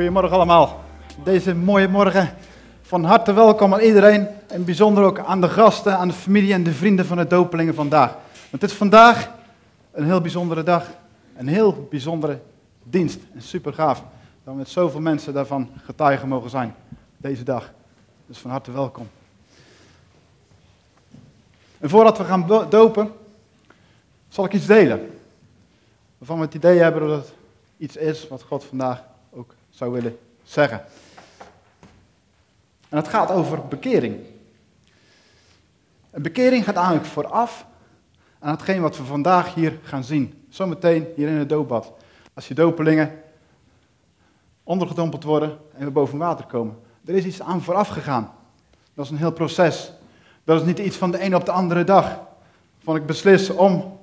Goedemorgen allemaal. Deze mooie morgen. Van harte welkom aan iedereen. En bijzonder ook aan de gasten, aan de familie en de vrienden van de dopelingen vandaag. Want het is vandaag een heel bijzondere dag. Een heel bijzondere dienst. En super gaaf dat we met zoveel mensen daarvan getuigen mogen zijn. Deze dag. Dus van harte welkom. En voordat we gaan dopen, zal ik iets delen. Waarvan we het idee hebben dat het iets is wat God vandaag zou willen zeggen. En het gaat over bekering. En bekering gaat eigenlijk vooraf aan hetgeen wat we vandaag hier gaan zien. Zometeen hier in het doopbad. Als je dopelingen ondergedompeld worden en we boven water komen. Er is iets aan vooraf gegaan. Dat is een heel proces. Dat is niet iets van de ene op de andere dag. Van ik beslis om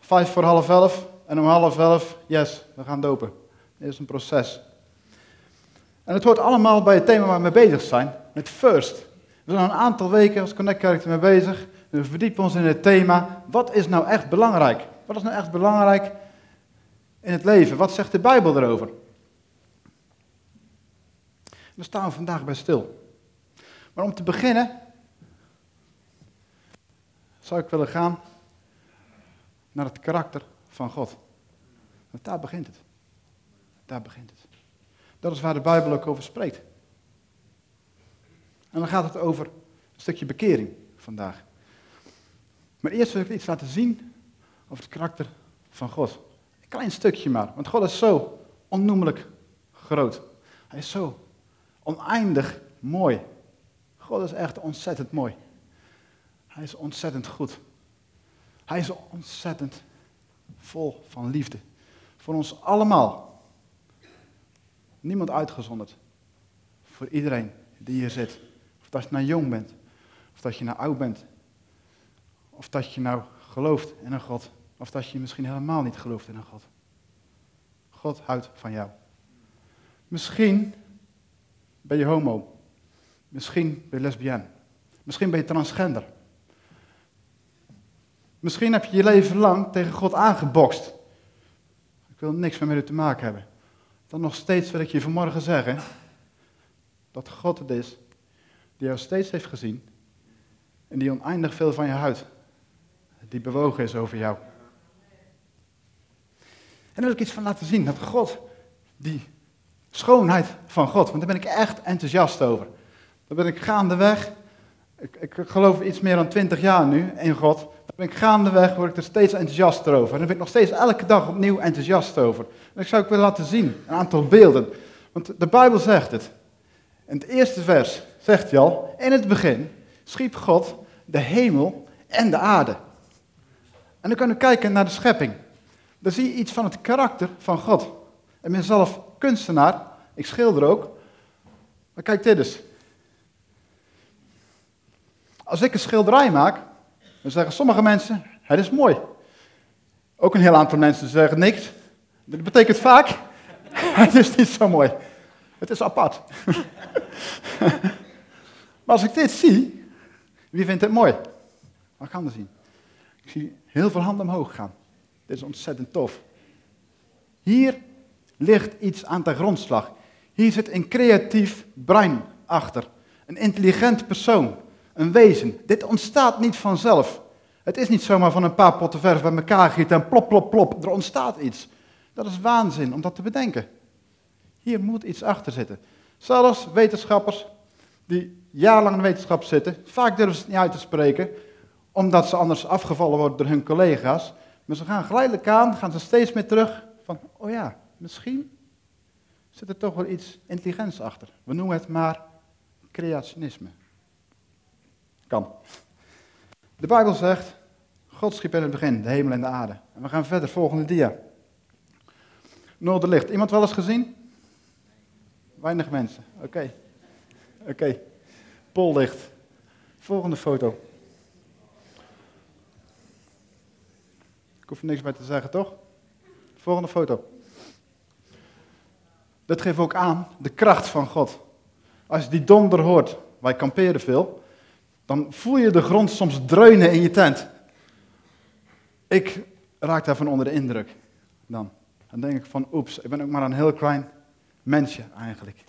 vijf voor half elf en om half elf, yes, we gaan dopen. Dit is een proces. En het hoort allemaal bij het thema waar we mee bezig zijn, met first. We zijn een aantal weken als Connect Kerk mee bezig. We verdiepen ons in het thema, wat is nou echt belangrijk? Wat is nou echt belangrijk in het leven? Wat zegt de Bijbel erover? Daar staan we vandaag bij stil. Maar om te beginnen zou ik willen gaan naar het karakter van God. Want daar begint het. Daar begint het. Dat is waar de Bijbel ook over spreekt. En dan gaat het over een stukje bekering vandaag. Maar eerst wil ik iets laten zien over het karakter van God. Een klein stukje maar, want God is zo onnoemelijk groot. Hij is zo oneindig mooi. God is echt ontzettend mooi. Hij is ontzettend goed. Hij is ontzettend vol van liefde. Voor ons allemaal. Niemand uitgezonderd. Voor iedereen die hier zit. Of dat je nou jong bent. Of dat je nou oud bent. Of dat je nou gelooft in een God. Of dat je misschien helemaal niet gelooft in een God. God houdt van jou. Misschien ben je homo. Misschien ben je lesbienne. Misschien ben je transgender. Misschien heb je je leven lang tegen God aangebokst. Ik wil niks meer met u te maken hebben. Dan nog steeds wil ik je vanmorgen zeggen dat God het is die jou steeds heeft gezien en die oneindig veel van je houdt. Die bewogen is over jou. En daar wil ik iets van laten zien, dat God, die schoonheid van God, want daar ben ik echt enthousiast over. Daar ben ik gaandeweg, ik, ik geloof iets meer dan twintig jaar nu in God, ben ik gaandeweg, word ik er steeds enthousiaster over. En dan ben ik nog steeds elke dag opnieuw enthousiast over. En ik zou ook willen laten zien, een aantal beelden. Want de Bijbel zegt het. In het eerste vers zegt hij al, in het begin schiep God de hemel en de aarde. En dan kunnen we kijken naar de schepping. Dan zie je iets van het karakter van God. Ik ben zelf kunstenaar, ik schilder ook. Maar kijk dit eens. Als ik een schilderij maak, dan zeggen sommige mensen, het is mooi. Ook een heel aantal mensen zeggen niks. Dat betekent vaak, het is niet zo mooi. Het is apart. maar als ik dit zie, wie vindt het mooi? Wat gaan we zien? Ik zie heel veel handen omhoog gaan. Dit is ontzettend tof. Hier ligt iets aan de grondslag. Hier zit een creatief brein achter. Een intelligent persoon een wezen. Dit ontstaat niet vanzelf. Het is niet zomaar van een paar potten verf bij elkaar gieten en plop, plop, plop. Er ontstaat iets. Dat is waanzin om dat te bedenken. Hier moet iets achter zitten. Zelfs wetenschappers die jarenlang in wetenschap zitten, vaak durven ze het niet uit te spreken, omdat ze anders afgevallen worden door hun collega's. Maar ze gaan geleidelijk aan, gaan ze steeds meer terug van, oh ja, misschien zit er toch wel iets intelligents achter. We noemen het maar creationisme kan. De Bijbel zegt, God schiep in het begin de hemel en de aarde. En we gaan verder, volgende dia. Noorderlicht. Iemand wel eens gezien? Weinig mensen. Oké. Oké. Pollicht. Volgende foto. Ik hoef er niks bij te zeggen, toch? Volgende foto. Dat geeft ook aan de kracht van God. Als je die donder hoort, wij kamperen veel, dan voel je de grond soms dreunen in je tent. Ik raak daarvan onder de indruk. Dan, dan denk ik van, oeps, ik ben ook maar een heel klein mensje eigenlijk.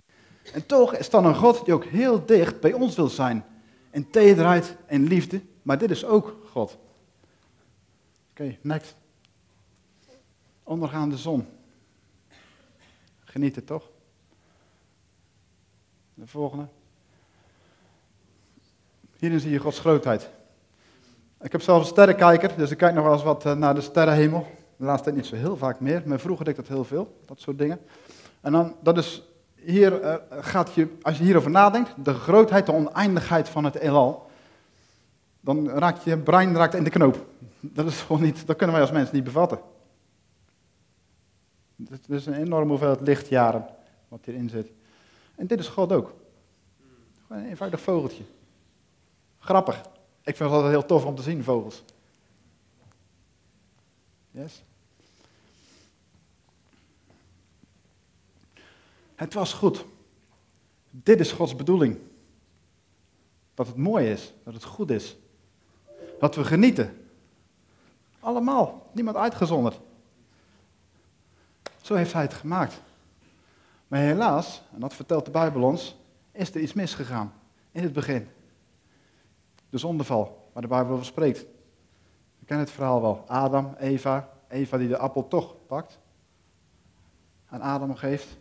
En toch is dan een God die ook heel dicht bij ons wil zijn. In tederheid en liefde. Maar dit is ook God. Oké, next. Ondergaande zon. Genieten toch? De volgende. Hierin zie je Gods grootheid. Ik heb zelf een sterrenkijker, dus ik kijk nog wel eens wat eh, naar de sterrenhemel. De laatste tijd niet zo heel vaak meer, maar vroeger deed ik dat heel veel, dat soort dingen. En dan, dat is, hier uh, gaat je, als je hierover nadenkt, de grootheid, de oneindigheid van het heelal, dan raakt je brein raakt in de knoop. Dat is gewoon niet, dat kunnen wij als mensen niet bevatten. Het is een enorme hoeveelheid lichtjaren wat hierin zit. En dit is God ook. Gewoon een eenvoudig vogeltje. Grappig. Ik vind het altijd heel tof om te zien, vogels. Yes? Het was goed. Dit is Gods bedoeling. Dat het mooi is, dat het goed is. Dat we genieten. Allemaal, niemand uitgezonderd. Zo heeft hij het gemaakt. Maar helaas, en dat vertelt de Bijbel ons, is er iets misgegaan in het begin. De zondeval, waar de Bijbel over spreekt. We kennen het verhaal wel. Adam, Eva, Eva die de appel toch pakt, aan Adam geeft.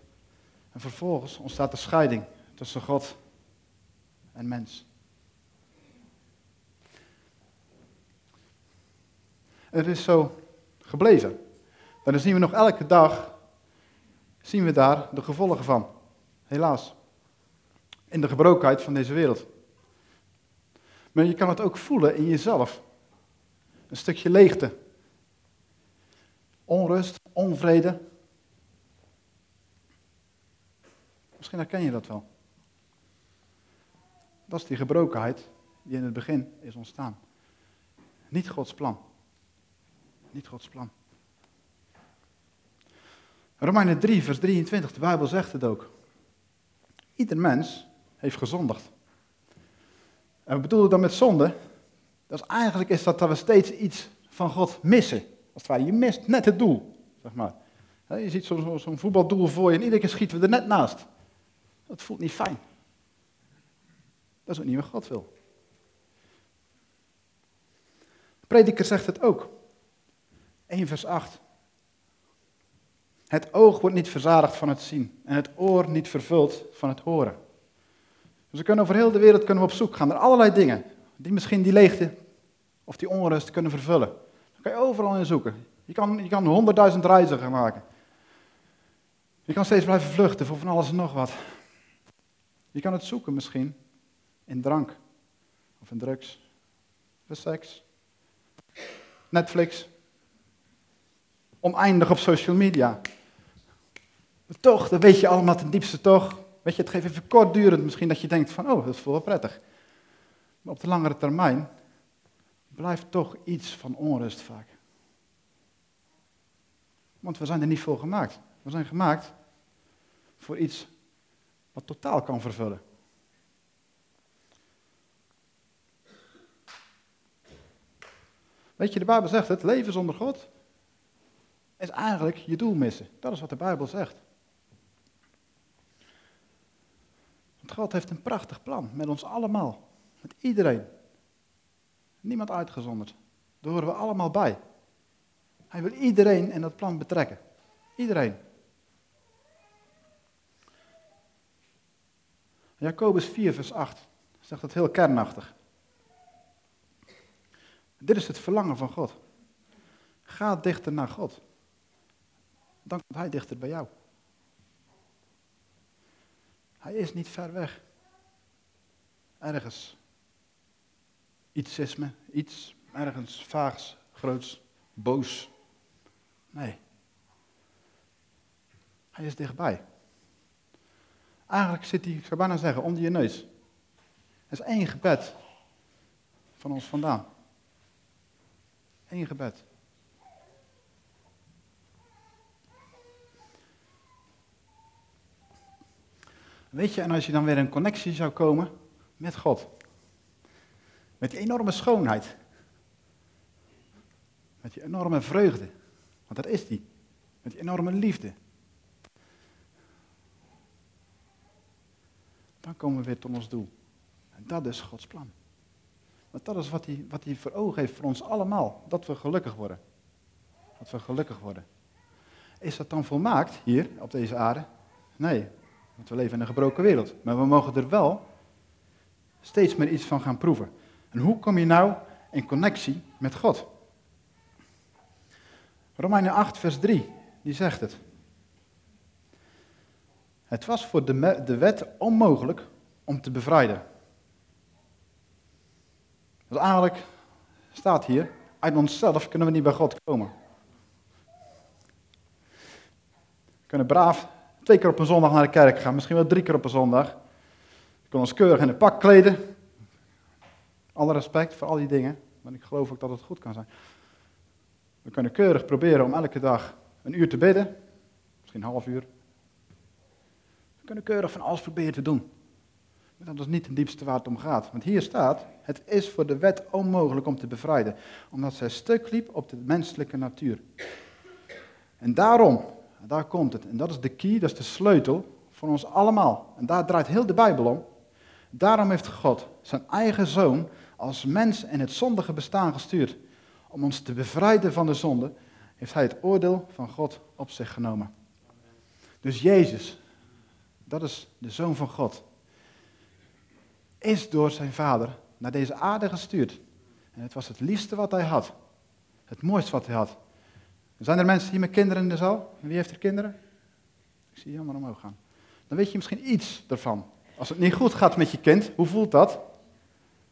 En vervolgens ontstaat de scheiding tussen God en mens. En het is zo gebleven. En dan zien we nog elke dag, zien we daar de gevolgen van. Helaas. In de gebrokenheid van deze wereld. Maar je kan het ook voelen in jezelf. Een stukje leegte. Onrust, onvrede. Misschien herken je dat wel. Dat is die gebrokenheid die in het begin is ontstaan. Niet Gods plan. Niet Gods plan. Romeinen 3, vers 23, de Bijbel zegt het ook. Ieder mens heeft gezondigd. En we bedoelen dan met zonde, dat is eigenlijk is dat, dat we steeds iets van God missen. Als het ware, je mist net het doel, zeg maar. Je ziet zo'n voetbaldoel voor je en iedere keer schieten we er net naast. Dat voelt niet fijn. Dat is ook niet wat God wil. De prediker zegt het ook. 1 vers 8. Het oog wordt niet verzadigd van het zien en het oor niet vervuld van het horen. Dus we kunnen over heel de wereld kunnen we op zoek gaan naar allerlei dingen die misschien die leegte of die onrust kunnen vervullen. Dan kan je overal in zoeken. Je kan, je kan honderdduizend reizen gaan maken. Je kan steeds blijven vluchten voor van alles en nog wat. Je kan het zoeken misschien in drank of in drugs, of seks, Netflix, oneindig op social media. Maar toch, dan weet je allemaal ten diepste toch. Weet je, het geeft even kortdurend misschien dat je denkt van, oh, dat is wel prettig. Maar op de langere termijn blijft toch iets van onrust vaak. Want we zijn er niet voor gemaakt. We zijn gemaakt voor iets wat totaal kan vervullen. Weet je, de Bijbel zegt het, leven zonder God is eigenlijk je doel missen. Dat is wat de Bijbel zegt. God heeft een prachtig plan met ons allemaal. Met iedereen. Niemand uitgezonderd. Daar horen we allemaal bij. Hij wil iedereen in dat plan betrekken. Iedereen. Jacobus 4, vers 8 zegt dat heel kernachtig. Dit is het verlangen van God. Ga dichter naar God. Dan komt Hij dichter bij jou. Hij is niet ver weg. Ergens. Iets is me, iets, ergens vaags, groots, boos. Nee. Hij is dichtbij. Eigenlijk zit hij, ik zou bijna zeggen, onder je neus. Er is één gebed van ons vandaan. Eén gebed. Weet je, en als je dan weer in connectie zou komen met God. Met die enorme schoonheid. Met die enorme vreugde. Want dat is die. Met die enorme liefde. dan komen we weer tot ons doel. En dat is Gods plan. Want dat is wat hij, wat hij voor ogen heeft voor ons allemaal. Dat we gelukkig worden. Dat we gelukkig worden. Is dat dan volmaakt hier op deze aarde? Nee, want we leven in een gebroken wereld. Maar we mogen er wel steeds meer iets van gaan proeven. En hoe kom je nou in connectie met God? Romeinen 8, vers 3, die zegt het. Het was voor de, de wet onmogelijk om te bevrijden. Dus eigenlijk staat hier, uit onszelf kunnen we niet bij God komen. We kunnen braaf twee keer op een zondag naar de kerk gaan, misschien wel drie keer op een zondag. We kunnen ons keurig in een pak kleden. Alle respect voor al die dingen, maar ik geloof ook dat het goed kan zijn. We kunnen keurig proberen om elke dag een uur te bidden, misschien een half uur. We kunnen keurig van alles proberen te doen. Maar dat is niet het diepste waar het om gaat. Want hier staat, het is voor de wet onmogelijk om te bevrijden, omdat zij stuk liep op de menselijke natuur. En daarom, daar komt het, en dat is de key, dat is de sleutel voor ons allemaal. En daar draait heel de Bijbel om. Daarom heeft God zijn eigen zoon als mens in het zondige bestaan gestuurd. Om ons te bevrijden van de zonde, heeft hij het oordeel van God op zich genomen. Dus Jezus, dat is de zoon van God, is door zijn vader naar deze aarde gestuurd. En het was het liefste wat hij had. Het mooiste wat hij had. Zijn er mensen hier met kinderen in de zaal? Wie heeft er kinderen? Ik zie je helemaal omhoog gaan. Dan weet je misschien iets ervan. Als het niet goed gaat met je kind, hoe voelt dat?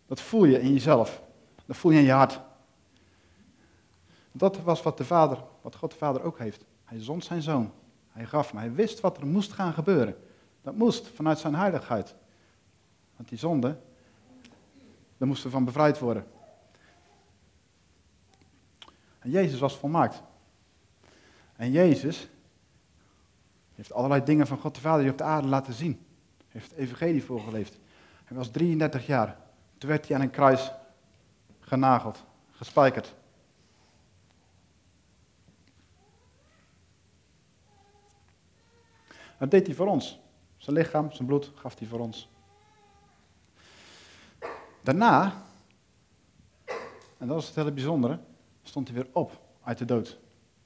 Dat voel je in jezelf. Dat voel je in je hart. Dat was wat de Vader, wat God de Vader ook heeft. Hij zond zijn zoon. Hij gaf hem. Hij wist wat er moest gaan gebeuren. Dat moest vanuit zijn heiligheid. Want die zonde, daar moesten we van bevrijd worden. En Jezus was volmaakt. En Jezus heeft allerlei dingen van God de Vader hier op de aarde laten zien. Heeft het evangelie voorgeleefd. Hij was 33 jaar. Toen werd hij aan een kruis genageld, gespijkerd. Dat deed hij voor ons. Zijn lichaam, zijn bloed gaf hij voor ons. Daarna, en dat is het hele bijzondere, stond hij weer op uit de dood.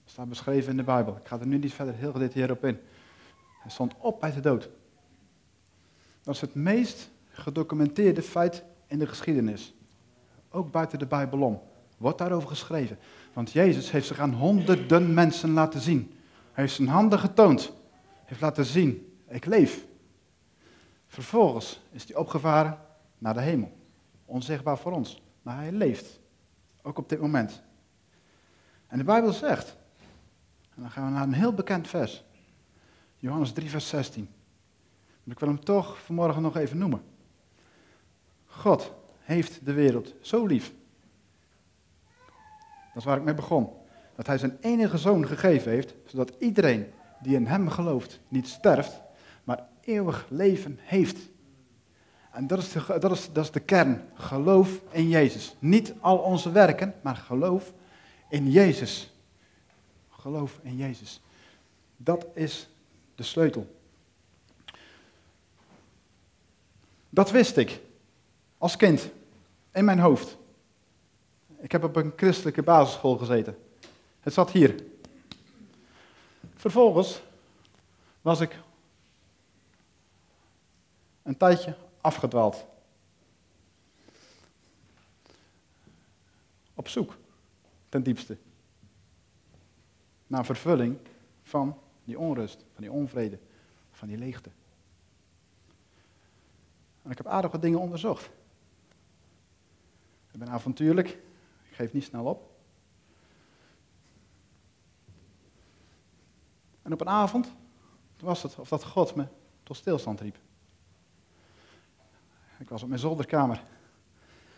Dat staat beschreven in de Bijbel. Ik ga er nu niet verder heel gedetailleerd op in. Hij stond op uit de dood. Dat is het meest gedocumenteerde feit in de geschiedenis. Ook buiten de Bijbel om. Wordt daarover geschreven. Want Jezus heeft zich aan honderden mensen laten zien. Hij heeft zijn handen getoond. Heeft laten zien, ik leef. Vervolgens is hij opgevaren naar de hemel. Onzichtbaar voor ons. Maar hij leeft. Ook op dit moment. En de Bijbel zegt, en dan gaan we naar een heel bekend vers. Johannes 3, vers 16. Maar ik wil hem toch vanmorgen nog even noemen. God heeft de wereld zo lief. Dat is waar ik mee begon. Dat hij zijn enige zoon gegeven heeft, zodat iedereen die in hem gelooft niet sterft, maar eeuwig leven heeft. En dat is, de, dat, is, dat is de kern. Geloof in Jezus. Niet al onze werken, maar geloof in Jezus. Geloof in Jezus. Dat is de sleutel. Dat wist ik als kind in mijn hoofd. Ik heb op een christelijke basisschool gezeten. Het zat hier. Vervolgens was ik een tijdje afgedwaald. Op zoek, ten diepste, naar vervulling van die onrust, van die onvrede, van die leegte. En ik heb aardig wat dingen onderzocht. Ik ben avontuurlijk, ik geef niet snel op. En op een avond was het of dat God me tot stilstand riep. Ik was op mijn zolderkamer.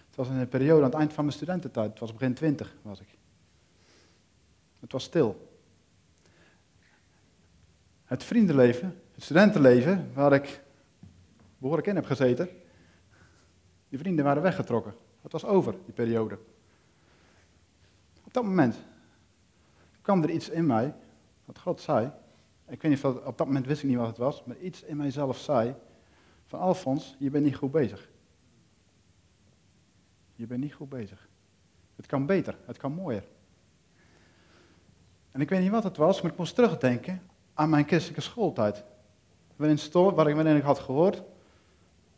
Het was in een periode aan het eind van mijn studententijd. Het was begin twintig was ik. Het was stil. Het vriendenleven, het studentenleven, waar ik behoorlijk in heb gezeten, die vrienden waren weggetrokken. Het was over, die periode. Op dat moment kwam er iets in mij, wat God zei. Ik weet niet of op dat moment wist ik niet wat het was, maar iets in mijzelf zei van Alfons, je bent niet goed bezig. Je bent niet goed bezig. Het kan beter, het kan mooier. En ik weet niet wat het was, maar ik moest terugdenken aan mijn christelijke schooltijd. Waarin, waar ik, had gehoord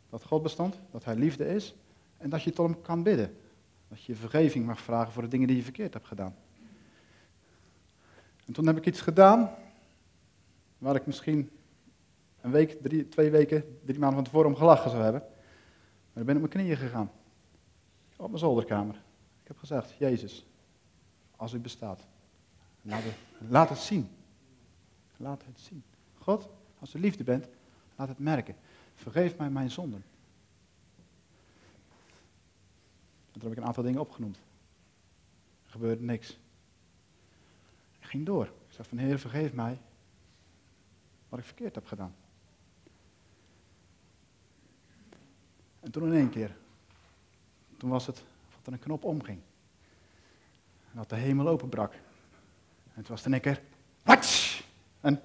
dat God bestond, dat Hij liefde is en dat je tot Hem kan bidden. Dat je vergeving mag vragen voor de dingen die je verkeerd hebt gedaan. En toen heb ik iets gedaan waar ik misschien een week, drie, twee weken, drie maanden van tevoren om gelachen zou hebben. Maar ik ben op mijn knieën gegaan. Op mijn zolderkamer. Ik heb gezegd, Jezus, als u bestaat, laat het zien. Laat het zien. God, als u liefde bent, laat het merken. Vergeef mij mijn zonden. En toen heb ik een aantal dingen opgenoemd. Er gebeurde niks. Ik ging door. Ik zei van Heer, vergeef mij wat ik verkeerd heb gedaan. En toen in één keer, toen was het dat er een knop omging. En dat de hemel openbrak. En het was in één en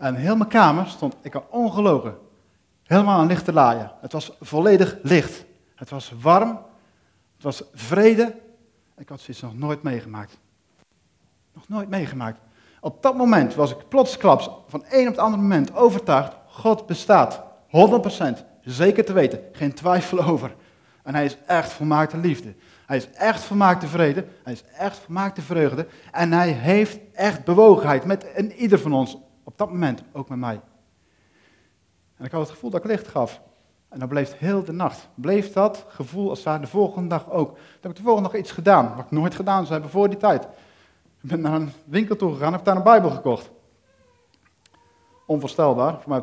en heel mijn kamer stond, ik had ongelogen, helemaal aan lichte laaien. Het was volledig licht. Het was warm. Het was vrede. Ik had zoiets nog nooit meegemaakt. Nog nooit meegemaakt. Op dat moment was ik plotsklaps van een op het andere moment overtuigd, God bestaat. 100%. Zeker te weten. Geen twijfel over. En hij is echt volmaakte liefde. Hij is echt volmaakte vrede. Hij is echt volmaakte vreugde. En hij heeft echt bewogenheid met een ieder van ons. Op dat moment ook met mij. En ik had het gevoel dat ik licht gaf. En dan bleef heel de nacht. Bleef dat gevoel als het de volgende dag ook. Dan heb ik de volgende dag iets gedaan. Wat ik nooit gedaan zou hebben voor die tijd. Ik ben naar een winkel toe gegaan heb daar een Bijbel gekocht. Onvoorstelbaar voor mij.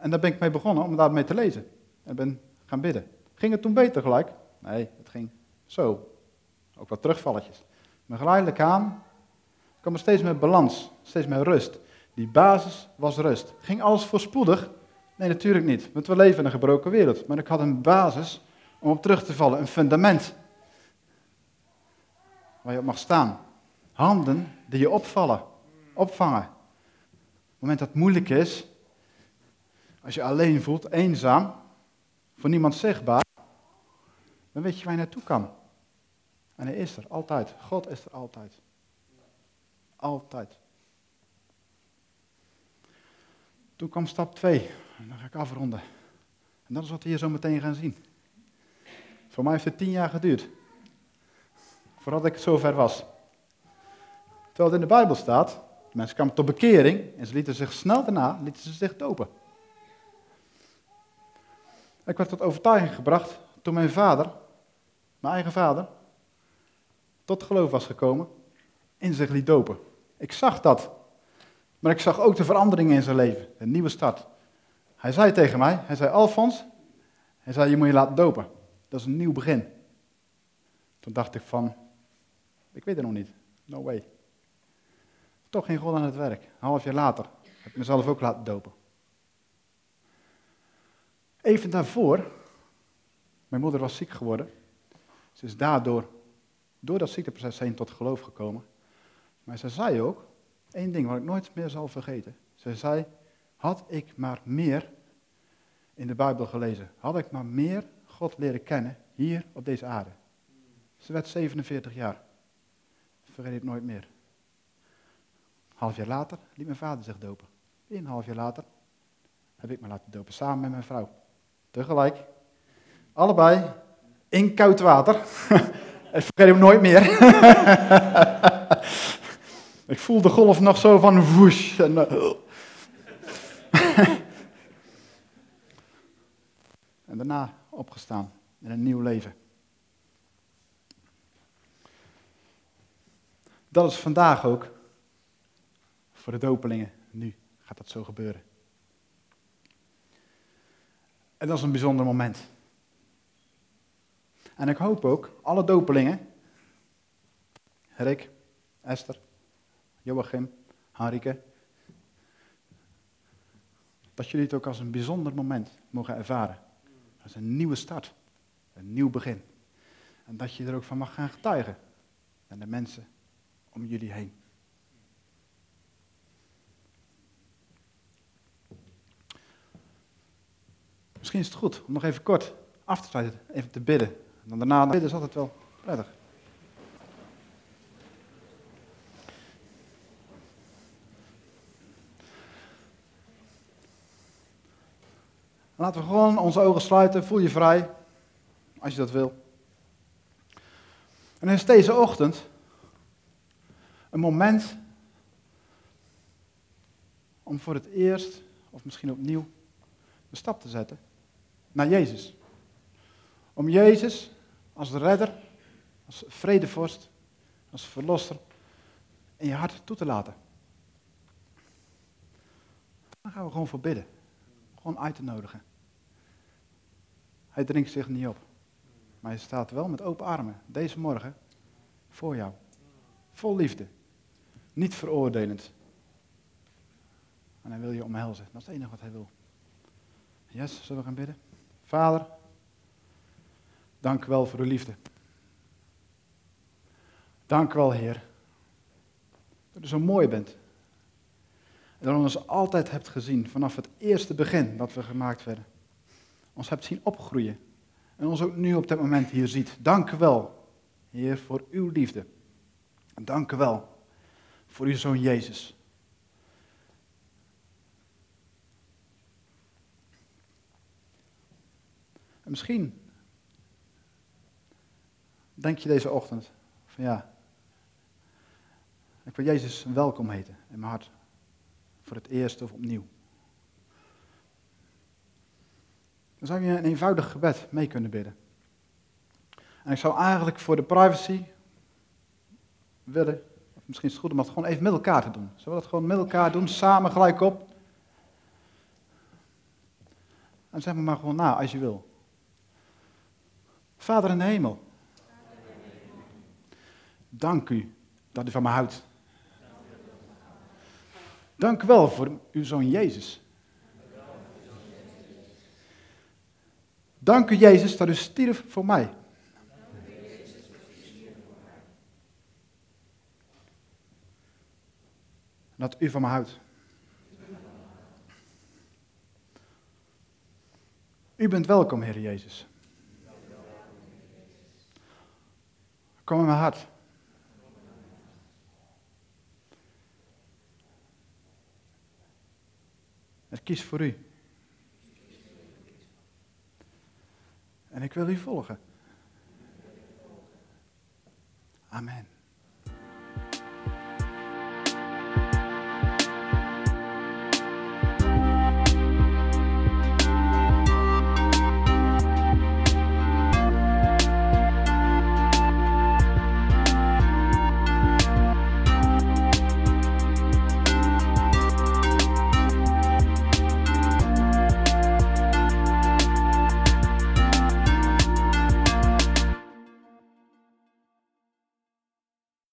En daar ben ik mee begonnen om daarmee te lezen. En ben gaan bidden. Ging het toen beter gelijk? Nee, het ging zo. Ook wat terugvalletjes. Maar geleidelijk aan kwam er steeds meer balans, steeds meer rust. Die basis was rust. Ging alles voorspoedig? Nee, natuurlijk niet. Want we leven in een gebroken wereld. Maar ik had een basis om op terug te vallen. Een fundament. Waar je op mag staan. Handen die je opvallen. Opvangen. Op het moment dat het moeilijk is. Als je alleen voelt, eenzaam. Voor niemand zichtbaar. Dan weet je waar je naartoe kan. En hij is er, altijd. God is er altijd. Altijd. Toen kwam stap 2. En dan ga ik afronden. En dat is wat we hier zo meteen gaan zien. Voor mij heeft het tien jaar geduurd. Voordat ik zover was. Terwijl het in de Bijbel staat, mensen kwamen tot bekering en ze lieten zich snel daarna, lieten ze zich dopen. Ik werd tot overtuiging gebracht toen mijn vader, mijn eigen vader, tot geloof was gekomen en zich liet dopen. Ik zag dat. Maar ik zag ook de veranderingen in zijn leven, een nieuwe start. Hij zei tegen mij, hij zei, Alfons, hij zei, je moet je laten dopen. Dat is een nieuw begin. Toen dacht ik van, ik weet het nog niet, no way. Toch geen God aan het werk. Half jaar later heb ik mezelf ook laten dopen. Even daarvoor, mijn moeder was ziek geworden. Ze is daardoor, door dat ziekteproces heen tot geloof gekomen. Maar ze zei ook, één ding wat ik nooit meer zal vergeten. Ze zei, had ik maar meer in de Bijbel gelezen, had ik maar meer God leren kennen hier op deze aarde. Ze werd 47 jaar. Vergeet het nooit meer. Half jaar later liet mijn vader zich dopen. Een half jaar later heb ik me laten dopen samen met mijn vrouw. Tegelijk. Allebei in koud water. ik vergeet hem nooit meer. ik voel de golf nog zo van woesh. En, uh, en daarna opgestaan in een nieuw leven. Dat is vandaag ook voor de dopelingen. Nu gaat dat zo gebeuren. En dat is een bijzonder moment. En ik hoop ook, alle dopelingen, Rick, Esther, Joachim, Harike, dat jullie het ook als een bijzonder moment mogen ervaren. Als een nieuwe start, een nieuw begin. En dat je er ook van mag gaan getuigen aan de mensen om jullie heen. Misschien is het goed om nog even kort af te sluiten, even te bidden. En daarna bidden is altijd wel prettig. Laten we gewoon onze ogen sluiten. Voel je vrij, als je dat wil. En er is deze ochtend een moment om voor het eerst, of misschien opnieuw, de stap te zetten naar Jezus. Om Jezus als redder, als vredevorst, als verlosser in je hart toe te laten. Dan gaan we gewoon voor bidden. Gewoon uit te nodigen. Hij drinkt zich niet op. Maar hij staat wel met open armen, deze morgen, voor jou. Vol liefde. Niet veroordelend. En hij wil je omhelzen. Dat is het enige wat hij wil. Yes, zullen we gaan bidden? Vader, dank u wel voor uw liefde. Dank u wel, Heer. Dat u zo mooi bent. En dat u ons altijd hebt gezien vanaf het eerste begin dat we gemaakt werden. Ons hebt zien opgroeien. En ons ook nu op dit moment hier ziet. Dank u wel, Heer, voor uw liefde. En dank u wel voor uw zoon Jezus. En misschien denk je deze ochtend van ja, ik wil Jezus welkom heten in mijn hart. Voor het eerst of opnieuw. Dan zou je een eenvoudig gebed mee kunnen bidden. En ik zou eigenlijk voor de privacy willen, of misschien is het goed om dat gewoon even met elkaar te doen. Zullen we dat gewoon met elkaar doen, samen gelijk op? En zeg me maar gewoon na, als je wil. Vader in de hemel. Dank u dat u van me houdt. Dank u wel voor uw zoon Jezus. Dank u Jezus dat u stierf voor mij. Dat u van me houdt. U bent welkom, Heer Jezus. Kom in mijn hart. Kies voor u. En ik wil u volgen.